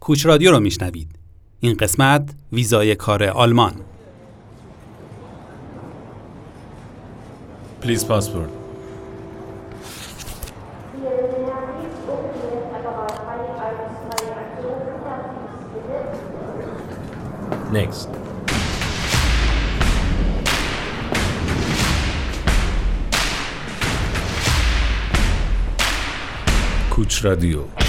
کوچ رادیو رو میشنوید. این قسمت ویزای کار آلمان. پلیز پاسپورت Next. کوچ رادیو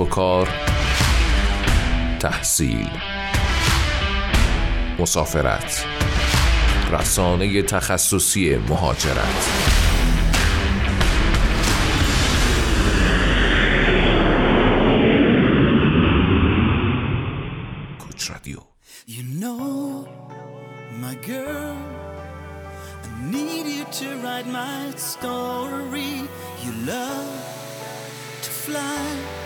کسب و کار تحصیل مسافرت رسانه تخصصی مهاجرت کوچ رادیو You know, my girl, I need you to write my story. You love to fly,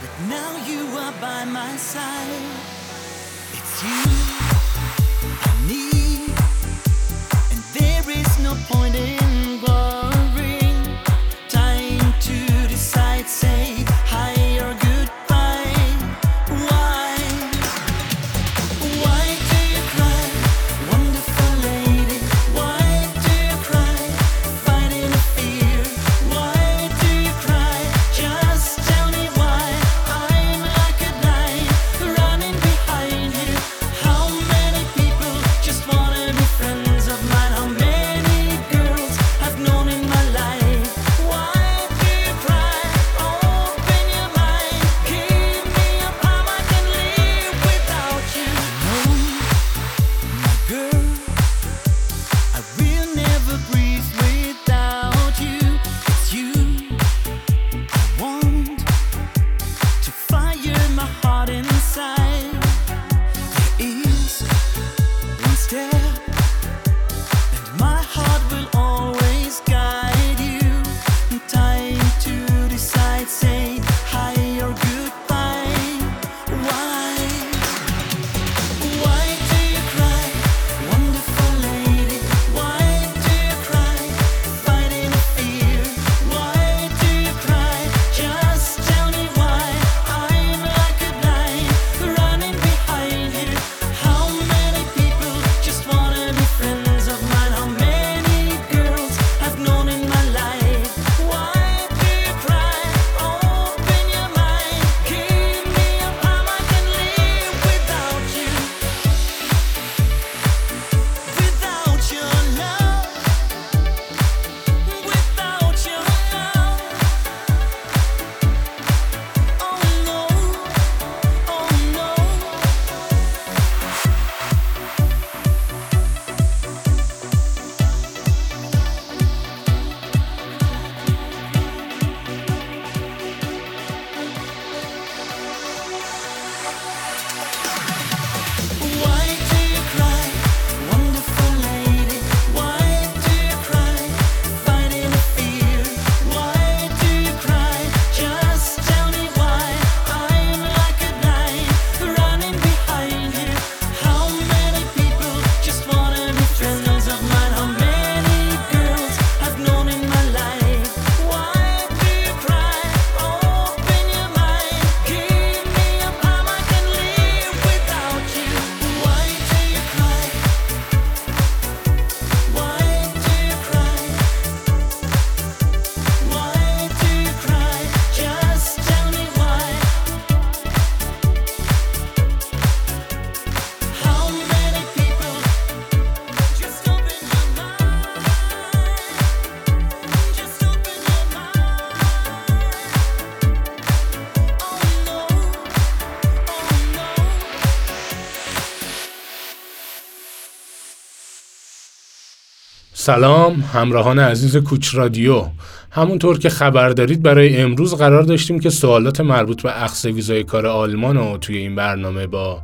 but now you are by my side. It's you سلام همراهان عزیز کوچ رادیو. همونطور که خبر دارید برای امروز قرار داشتیم که سوالات مربوط به اخذ ویزای کار آلمان رو توی این برنامه با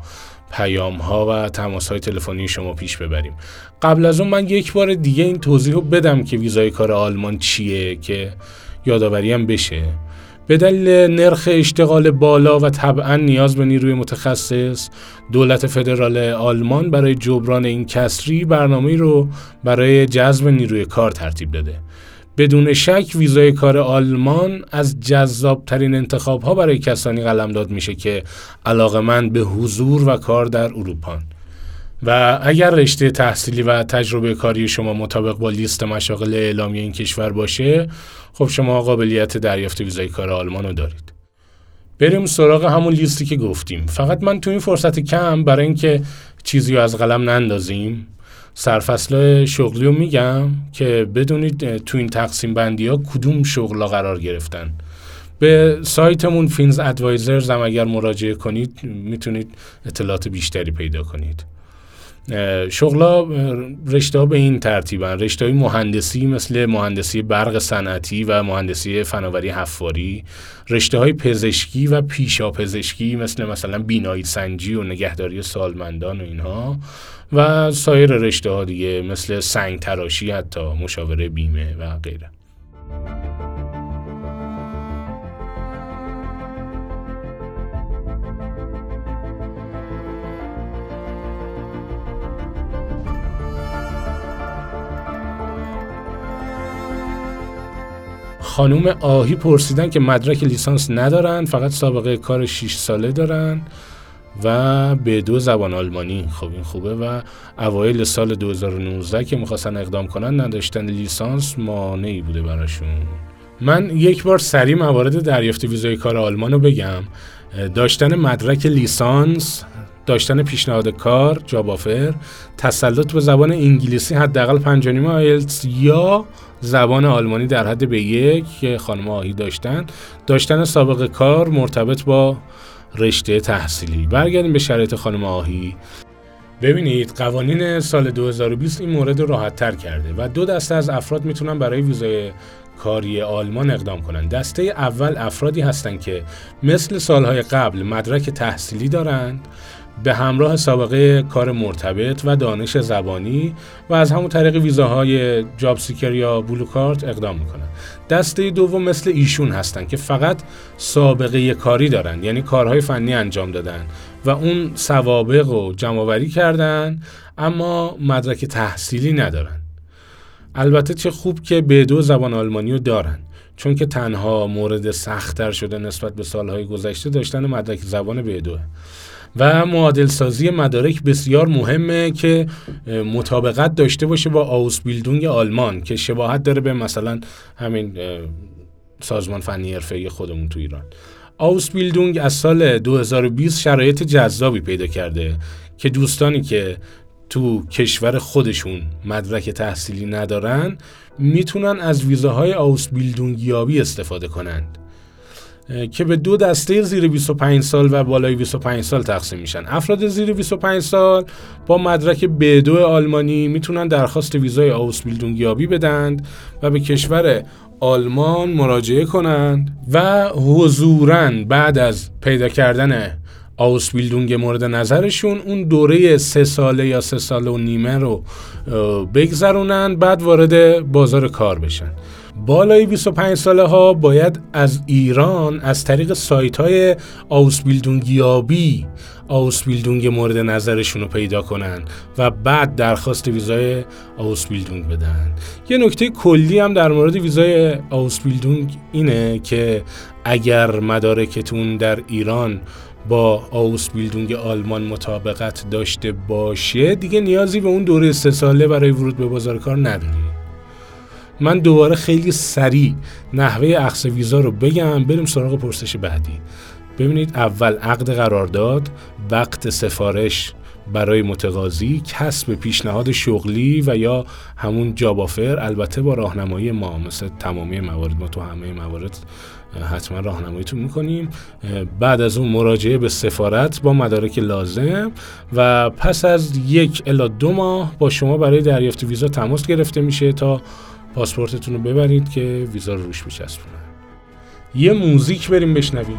پیام ها و تماس های تلفنی شما پیش ببریم. قبل از اون من یک بار دیگه این توضیح رو بدم که ویزای کار آلمان چیه که یادآوری هم بشه. به دلیل نرخ اشتغال بالا و طبعا نیاز به نیروی متخصص دولت فدرال آلمان برای جبران این کسری برنامه رو برای جذب نیروی کار ترتیب داده. بدون شک ویزای کار آلمان از جذابترین انتخاب ها برای کسانی قلمداد میشه که علاقه من به حضور و کار در اروپا و اگر رشته تحصیلی و تجربه کاری شما مطابق با لیست مشاغل اعلامی این کشور باشه خب شما قابلیت دریافت ویزای کار آلمان رو دارید. بریم سراغ همون لیستی که گفتیم. فقط من تو این فرصت کم برای اینکه چیزی رو از قلم نندازیم سرفصل شغلی رو میگم که بدونید تو این تقسیم بندی ها کدوم شغلا قرار گرفتن. به سایتمون فینز ادوایزرز هم اگر مراجعه کنید می‌تونید اطلاعات بیشتری پیدا کنید. شغلا رشته ها به این ترتیبن. رشته های مهندسی مثل مهندسی برق صنعتی و مهندسی فناوری حفاری. رشته های پزشکی و پیشا پزشکی مثل مثلا بینایی سنجی و نگهداری سالمندان و اینها. و سایر رشته ها دیگه مثل سنگ تراشی حتی مشاوره بیمه و غیره. خانوم آهی پرسیدن که مدرک لیسانس ندارن فقط سابقه کار 6 ساله دارن و به دو زبان آلمانی. خب این خوبه و اوایل سال 2019 که می‌خواستن اقدام کنن نداشتن لیسانس مانعی بوده براشون. من یک بار سریع موارد دریافت ویزای کار آلمان رو بگم. داشتن مدرک لیسانس داشتن پیشنهاد کار جاب آفر تسلط به زبان انگلیسی حداقل پنجانیم آیلتس یا زبان آلمانی در حد به یک که خانم آهی داشتن داشتن سابقه کار مرتبط با رشته تحصیلی برگردیم به شرایط خانم آهی ببینید قوانین سال 2020 این مورد رو راحت تر کرده و دو دسته از افراد می‌تونن برای ویزای کاری آلمان اقدام کنند. دسته اول افرادی هستند که مثل سالهای قبل مدرک تحصیلی دارند به همراه سابقه کار مرتبط و دانش زبانی و از همون طریق ویزاهای جاب سیکر یا بلو کارت اقدام می‌کنن. دسته دوم مثل ایشون هستن که فقط سابقه کاری دارن یعنی کارهای فنی انجام دادن و اون سوابق رو جمع کردن اما مدرک تحصیلی ندارن. البته چه خوب که به دو زبان آلمانی رو دارن چون که تنها مورد سختتر شده نسبت به سالهای گذشته داشتن مدرک زبان به دوه و معادل سازی مدارک بسیار مهمه که مطابقت داشته باشه با آوس بیلدونگ آلمان که شباهت داره به مثلا همین سازمان فنی حرفه‌ای خودمون تو ایران. آوس بیلدونگ از سال 2020 شرایط جذابی پیدا کرده که دوستانی که تو کشور خودشون مدرک تحصیلی ندارن می‌تونن از ویزاهای آوس بیلدونگیابی استفاده کنند. که به دو دسته زیر 25 سال و بالای 25 سال تقسیم میشن. افراد زیر 25 سال با مدرک B2 آلمانی می‌تونن درخواست ویزای آوسبیلدونگیابی بدند و به کشور آلمان مراجعه کنند و حضورا بعد از پیدا کردن آوسبیلدونگ مورد نظرشون اون دوره سه ساله یا سه ساله و نیمه رو بگذرونن بعد وارد بازار کار بشن. بالای 25 ساله ها باید از ایران از طریق سایت های آوسبیلدونگیابی آوسبیلدونگ مورد نظرشون رو پیدا کنن و بعد درخواست ویزای آوسبیلدونگ بدن. یه نکته کلی هم در مورد ویزای آوسبیلدونگ اینه که اگر مدارکتون در ایران با آوس بیلدونگ آلمان مطابقت داشته باشه دیگه نیازی به اون دوره سه ساله برای ورود به بازار کار نداری من دوباره خیلی سریع نحوه اخذ ویزا رو بگم بریم سراغ پرسش بعدی. ببینید اول عقد قرارداد وقت سفارش برای متقاضی کسب پیشنهاد شغلی و یا همون جاب آفر البته با راهنمایی ما مثل تمامی موارد. ما تو همه موارد حتما راهنماییتون می‌کنیم. بعد از اون مراجعه به سفارت با مدارک لازم. و پس از یک الا دو ماه با شما برای دریافت ویزا تماس گرفته میشه تا پاسپورتتون رو ببرید که ویزا رو روش بچسبونن یه موزیک بریم بشنویم.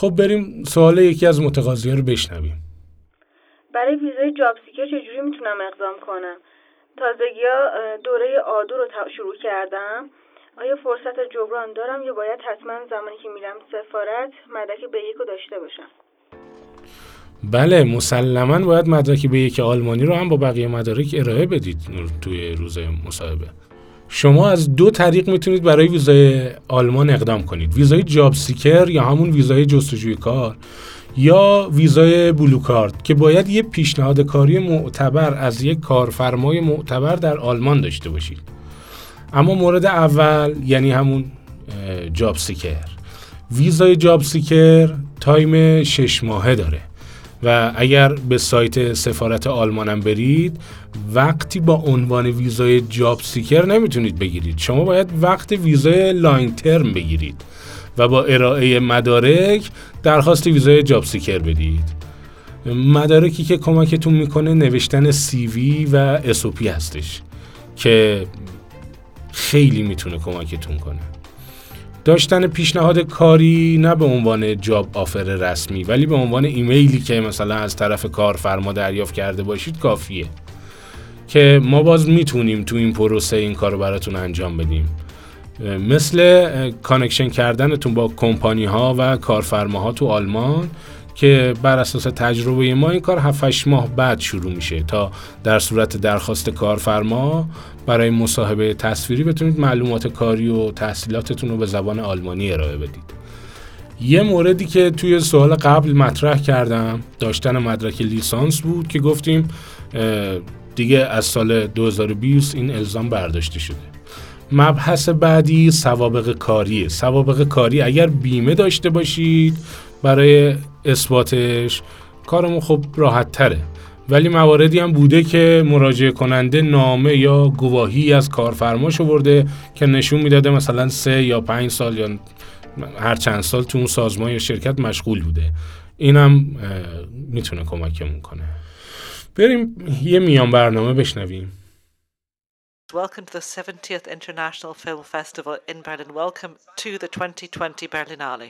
خب بریم سوال یکی از متقاضی رو بشنویم. برای ویزای job seeker چجوری می‌تونم اقدام کنم؟ تازگی دوره A دو رو شروع کردم. آیا فرصت جبران دارم یا باید حتما زمانی که میرم سفارت مدرک B رو داشته باشم؟ بله مسلما باید مدرک B یک آلمانی رو هم با بقیه مدارک ارائه بدید توی روز مصاحبه. شما از دو طریق می‌تونید برای ویزای آلمان اقدام کنید. ویزای job seeker یا همون ویزای جستجوی کار یا ویزای blue کارت که باید یه پیشنهاد کاری معتبر از یک کارفرمای معتبر در آلمان داشته باشید. اما مورد اول یعنی همون job seeker. ویزای job seeker time شش ماهه داره. و اگر به سایت سفارت آلمانم برید وقتی با عنوان ویزای job seeker نمی‌تونید بگیرید. شما باید وقت ویزای long term بگیرید و با ارائه مدارک درخواست ویزای job seeker بدید. مدارکی که کمکتون می‌کنه نوشتن CV و SOP هستش که خیلی می‌تونه کمکتون کنه. داشتن پیشنهاد کاری نه به عنوان job offer رسمی ولی به عنوان ایمیلی که مثلا از طرف کارفرما دریافت کرده باشید کافیه. که ما باز می‌تونیم تو این پروسه این کار رو براتون انجام بدیم. مثل connection کردنتون با کمپانی ها و کارفرماها تو آلمان که بر اساس تجربه ما این کار 7 ماه بعد شروع میشه تا در صورت درخواست کارفرما برای مصاحبه تصویری بتونید معلومات کاری و تحصیلاتتون رو به زبان آلمانی ارائه بدید. یه موردی که توی سوال قبل مطرح کردم داشتن مدرک لیسانس بود که گفتیم دیگه از سال 2020 این الزام برداشته شده. مبحث بعدی سوابق کاریه. سوابق کاری اگر بیمه داشته باشید برای اثباتش کارمون خب راحت تره ولی مواردی هم بوده که مراجعه کننده نامه یا گواهی از کارفرماش آورده که نشون می‌داده مثلا سه یا پنج سال یا هر چند سال تو اون سازمان یا شرکت مشغول بوده اینم می‌تونه کمکمون کنه بریم یه میان برنامه بشنویم Welcome to the 70th International Film Festival in Berlin. Welcome to the 2020 Berlinale.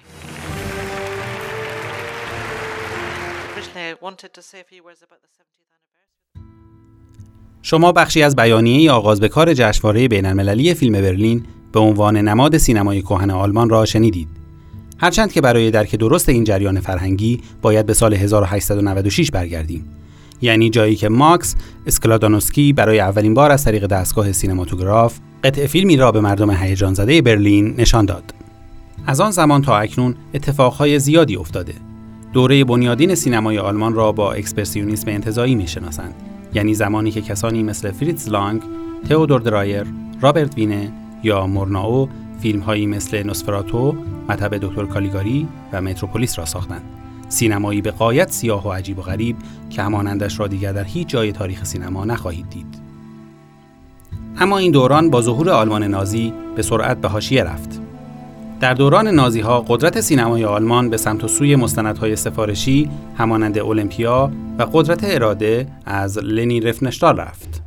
شما بخشی از بیانیه آغاز به کار جشنواره بین‌المللی فیلم برلین به عنوان نماد سینمای کهن آلمان را شنیدید. هرچند که برای درک درست این جریان فرهنگی باید به سال 1896 برگردیم. یعنی جایی که ماکس اسکلادانوسکی برای اولین بار از طریق دستگاه سینماتوگراف قطعه فیلمی را به مردم هیجان زده برلین نشان داد. از آن زمان تا اکنون اتفاقهای زیادی افتاده. دوره بنیادین سینمای آلمان را با اکسپرسیونیسم انتزاعی می‌شناسند یعنی زمانی که کسانی مثل فریتز لانگ، تئودور درایر، رابرت وینه یا مورناو فیلمهایی مثل نوسفراتو، مطب دکتر کالیگاری و متروپولیس را ساختند. سینمایی به قایت سیاه و عجیب و غریب که همانندش را دیگر در هیچ جای تاریخ سینما نخواهید دید. اما این دوران با ظهور آلمان نازی به سرعت به حاشیه رفت. در دوران نازی ها قدرت سینمای آلمان به سمت و سوی مستندهای سفارشی همانند المپیا و قدرت اراده از لنی رفنشتال رفت.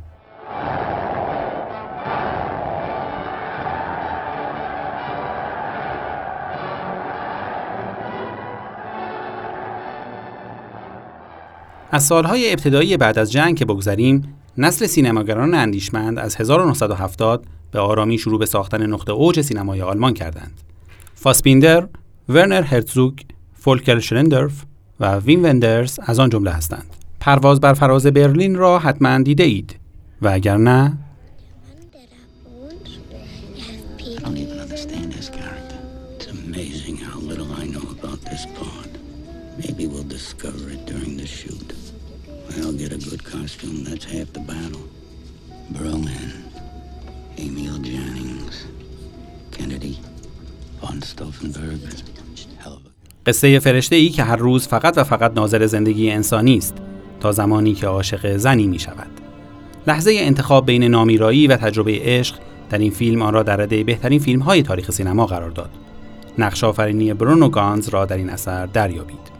از سالهای ابتدایی بعد از جنگ که بگذریم، نسل سینماگران اندیشمند از 1970 به آرامی شروع به ساختن نقطه اوج سینمای آلمان کردند. فاسبیندر، ورنر هرتزوگ، فولکر شلندرف و وین وندرز از آن جمله هستند. پرواز بر فراز برلین را حتما دیده اید و اگر نه. Berlin, Emil Jannings, Kennedy, قصه فرشته ای که هر روز فقط و فقط ناظر زندگی انسانی است تا زمانی که عاشق زنی می شود. لحظه انتخاب بین نامیرایی و تجربه عشق در این فیلم آن را در رده بهترین فیلم های تاریخ سینما قرار داد. نقش آفرینی برونو گانز را در این اثر دریابید.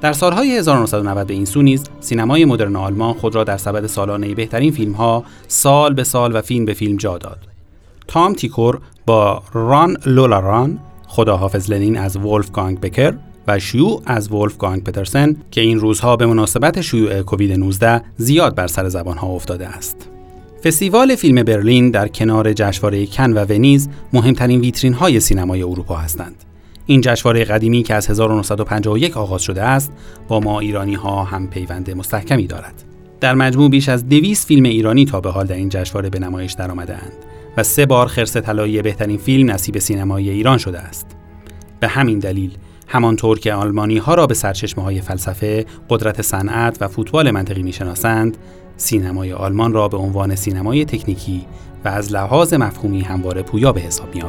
در سالهای 1990 به این سو نیز سینمای مدرن آلمان خود را در سبد سالانه بهترین فیلم ها سال به سال و فیلم به فیلم جا داد. تام تیکور با ران لولا ران، خداحافظ لنین از ولفگانگ بکر و شیوع از ولفگانگ پترسن که این روزها به مناسبت شیوع کووید 19 زیاد بر سر زبانها افتاده است. فستیوال فیلم برلین در کنار جشنواره کن و ونیز مهمترین ویترین های سینمای اروپا هستند. این جشنواره قدیمی که از 1951 آغاز شده است با ما ایرانی ها هم پیوند مستحکمی دارد. در مجموع بیش از 200 فیلم ایرانی تا به حال در این جشنواره به نمایش درآمده‌اند و سه بار خرس طلایی بهترین فیلم نصیب سینمای ایران شده است. به همین دلیل همانطور که آلمانی ها را به سرچشمه های فلسفه، قدرت صنعت و فوتبال منطقی می‌شناسند، سینمای آلمان را به عنوان سینمای تکنیکی و از لحاظ مفهومی همواره پویا به حساب می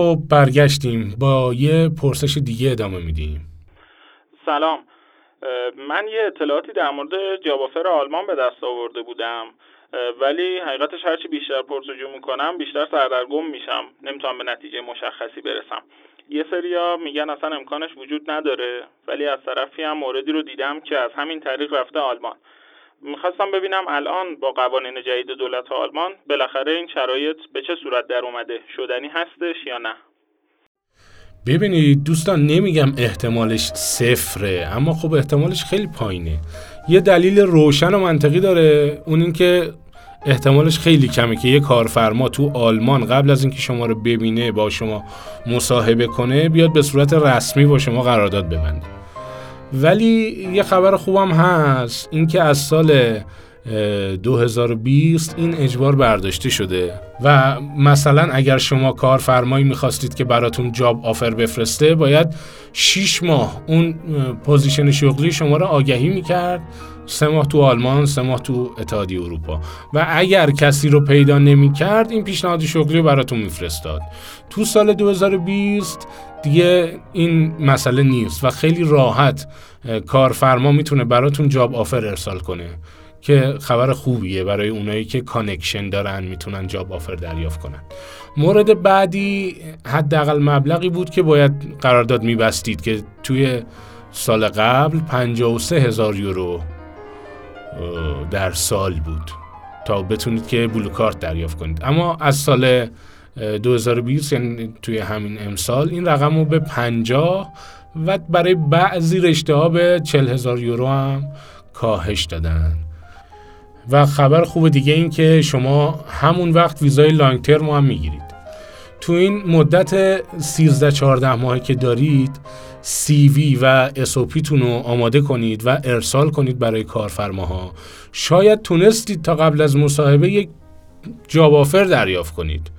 خب برگشتیم. با یه پرسش دیگه ادامه میدیم. سلام. من یه اطلاعاتی در مورد جابافر آلمان به دست آورده بودم. ولی حقیقتش هرچی بیشتر پرسجو می‌کنم بیشتر سردرگم میشم. نمی‌تونم به نتیجه مشخصی برسم. یه سریا میگن اصلا امکانش وجود نداره ولی از طرفی هم موردی رو دیدم که از همین طریق رفته آلمان. می‌خواستم ببینم الان با قوانین جدید دولت آلمان بالاخره این شرایط به چه صورت در اومده شدنی هستش یا نه؟ ببینید دوستان نمیگم احتمالش صفره اما خب احتمالش خیلی پایینه. یه دلیل روشن و منطقی داره اون اینکه احتمالش خیلی کمه که یه کارفرما تو آلمان قبل از اینکه شما رو ببینه با شما مصاحبه کنه بیاد به صورت رسمی با شما قرارداد ببنده. ولی یه خبر خوبم هست. اینکه از سال 2020 این اجبار برداشته شده. و مثلا اگر شما کارفرمایی می‌خواستید که براتون جاب آفر بفرسته باید 6 ماه اون position شغلی شما رو آگهی می‌کرد. سه ماه تو آلمان سه ماه تو اتحادیه اروپا. و اگر کسی رو پیدا نمی‌کرد این پیشنهاد شغلی رو براتون میفرستاد. تو سال 2020 دیگه این مسئله نیست و خیلی راحت کارفرما می‌تونه براتون job offer ارسال کنه. که خبر خوبیه برای اونایی که connection دارن می‌تونن job offer دریافت کنن. مورد بعدی حداقل مبلغی بود که باید قرارداد میبستید که توی سال قبل 53 هزار یورو در سال بود تا بتونید که بلو کارت دریافت کنید. اما از سال اه، 2020 یعنی توی همین امسال این رقم رو به 50 و برای بعضی رشته ها به 40 هزار یورو هم کاهش دادن. و خبر خوب دیگه این که شما همون وقت ویزای لانگ ترم هم می‌گیرید. تو این مدت 13 14 ماهی که دارید سی وی و SOP تون رو آماده کنید و ارسال کنید برای کارفرماها. شاید تونستید تا قبل از مصاحبه یک جاب آفر دریافت کنید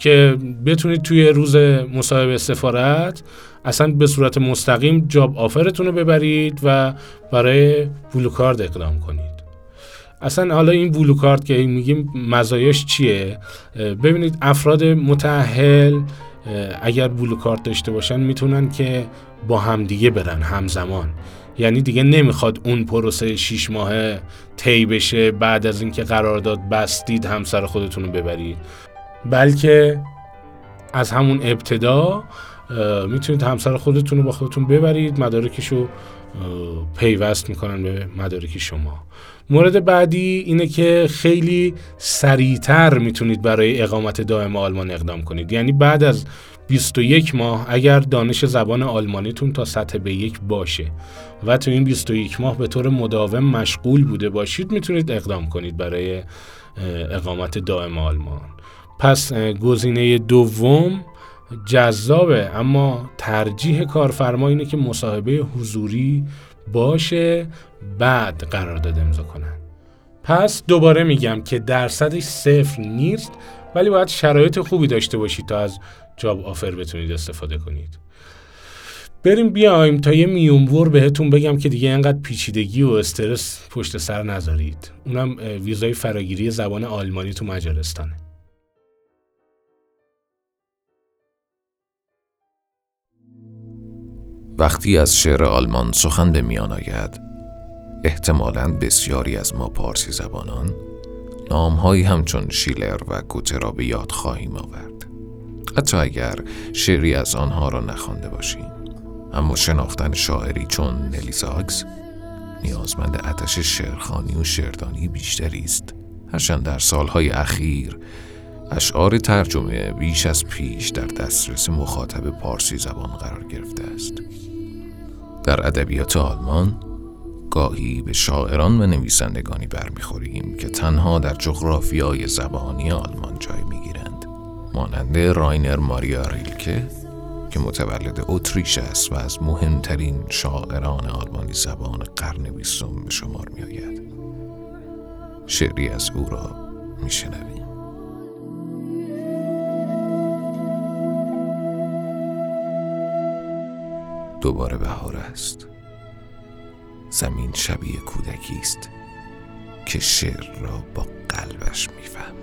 که بتونید توی روز مصاحبه سفارت اصلا به صورت مستقیم جاب آفرتون رو ببرید و برای بلو کارد اقدام کنید. اصلا حالا این بلو کارت که میگیم مزایاش چیه؟ ببینید افراد متأهل اگر بلو کارت داشته باشن می‌تونن که با همدیگه برن همزمان. یعنی دیگه نمی‌خواد اون پروسه شیش ماهه طی بشه بعد از اینکه قرارداد بستید همسر خودتون رو ببرید. بلکه از همون ابتدا می‌تونید همسر خودتون رو با خودتون ببرید مدارکش رو پیوست می‌کنن به مدارک شما. مورد بعدی اینه که خیلی سریعتر می‌تونید برای اقامت دائم آلمان اقدام کنید. یعنی بعد از 21 ماه اگر دانش زبان آلمانیتون تا سطح به یک باشه و تو این 21 ماه به طور مداوم مشغول بوده باشید می‌تونید اقدام کنید برای اقامت دائم آلمان. پس گزینه دوم جذابه اما ترجیح کارفرما اینه که مصاحبه حضوری باشه بعد قرارداد امضا کنن. پس دوباره میگم که درصدش صفر نیست ولی باید شرایط خوبی داشته باشید تا از جاب آفر بتونید استفاده کنید. بریم بیایم تا یه میونور بهتون بگم که دیگه انقدر پیچیدگی و استرس پشت سر نذارید. اونم ویزای فراگیری زبان آلمانی تو مجارستانه. وقتی از شعر آلمان سخن به میان آید احتمالاً بسیاری از ما پارسی زبانان نامهایی همچون شیلر و گوته را به یاد خواهیم آورد. حتی اگر شعری از آنها را نخوانده باشیم. اما شناختن شاعری چون نلیزاکس نیازمند آتش شعرخانی و شعردانی بیشتری است. هرچند در سالهای اخیر اشعار ترجمه بیش از پیش در دسترس مخاطب پارسی زبان قرار گرفته است. در ادبیات آلمان گاهی به شاعران و نویسندگانی برمیخوریم که تنها در جغرافیای زبانی آلمان جای می‌گیرند. مانند راینر ماریا ریلکه که متولد اتریش است و از مهمترین شاعران آلمانی زبان قرن بیستم به شمار می آید. شعری از او را می دوباره بهار است. زمین شبیه کودکی است که شعر را با قلبش می‌فهمد.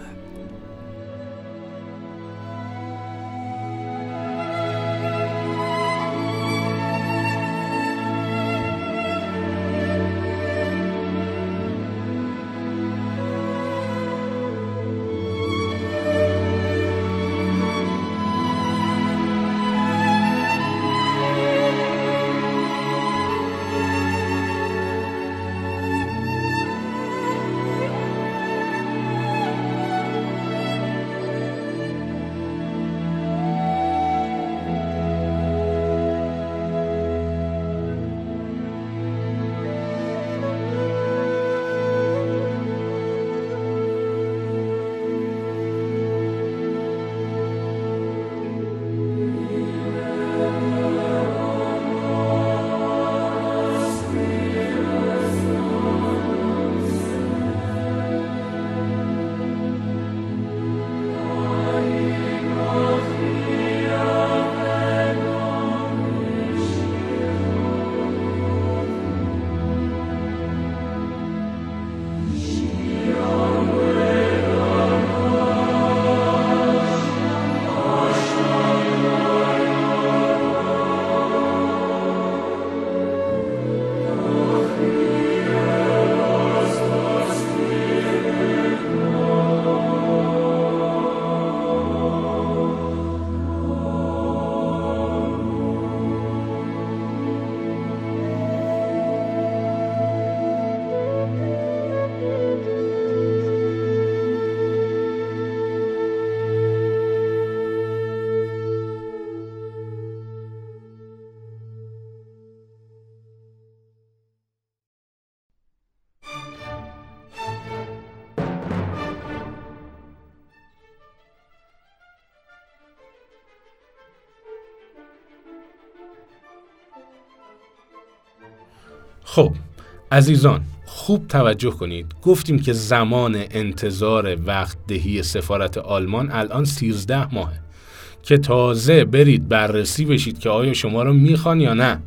خب عزیزان خوب توجه کنید. گفتیم که زمان انتظار وقت دهی سفارت آلمان الان 13 ماهه. که تازه برید بررسی بشید که آیا شما رو می‌خوان یا نه.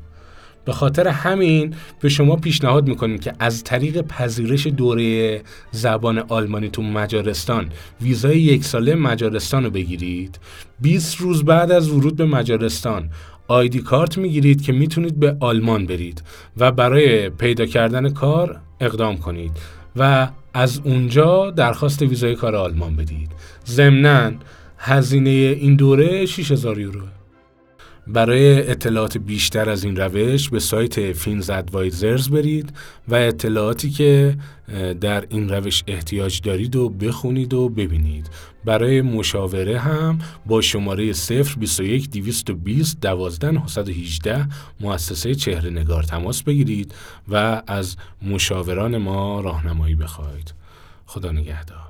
به خاطر همین به شما پیشنهاد می‌کنیم که از طریق پذیرش دوره زبان آلمانی تو مجارستان ویزای یک ساله مجارستان رو بگیرید. 20 روز بعد از ورود به مجارستان آیدی کارت می‌گیرید که می‌تونید به آلمان برید و برای پیدا کردن کار اقدام کنید و از اونجا درخواست ویزای کار آلمان بدید. ضمناً هزینه این دوره 6000 یورو. برای اطلاعات بیشتر از این روش به سایت فینز ادوایزرز برید و اطلاعاتی که در این روش احتیاج دارید و بخونید و ببینید. برای مشاوره هم با شماره 021 220 12 918 مؤسسه چهره نگار تماس بگیرید و از مشاوران ما راهنمایی بخواهید خدا نگهدار.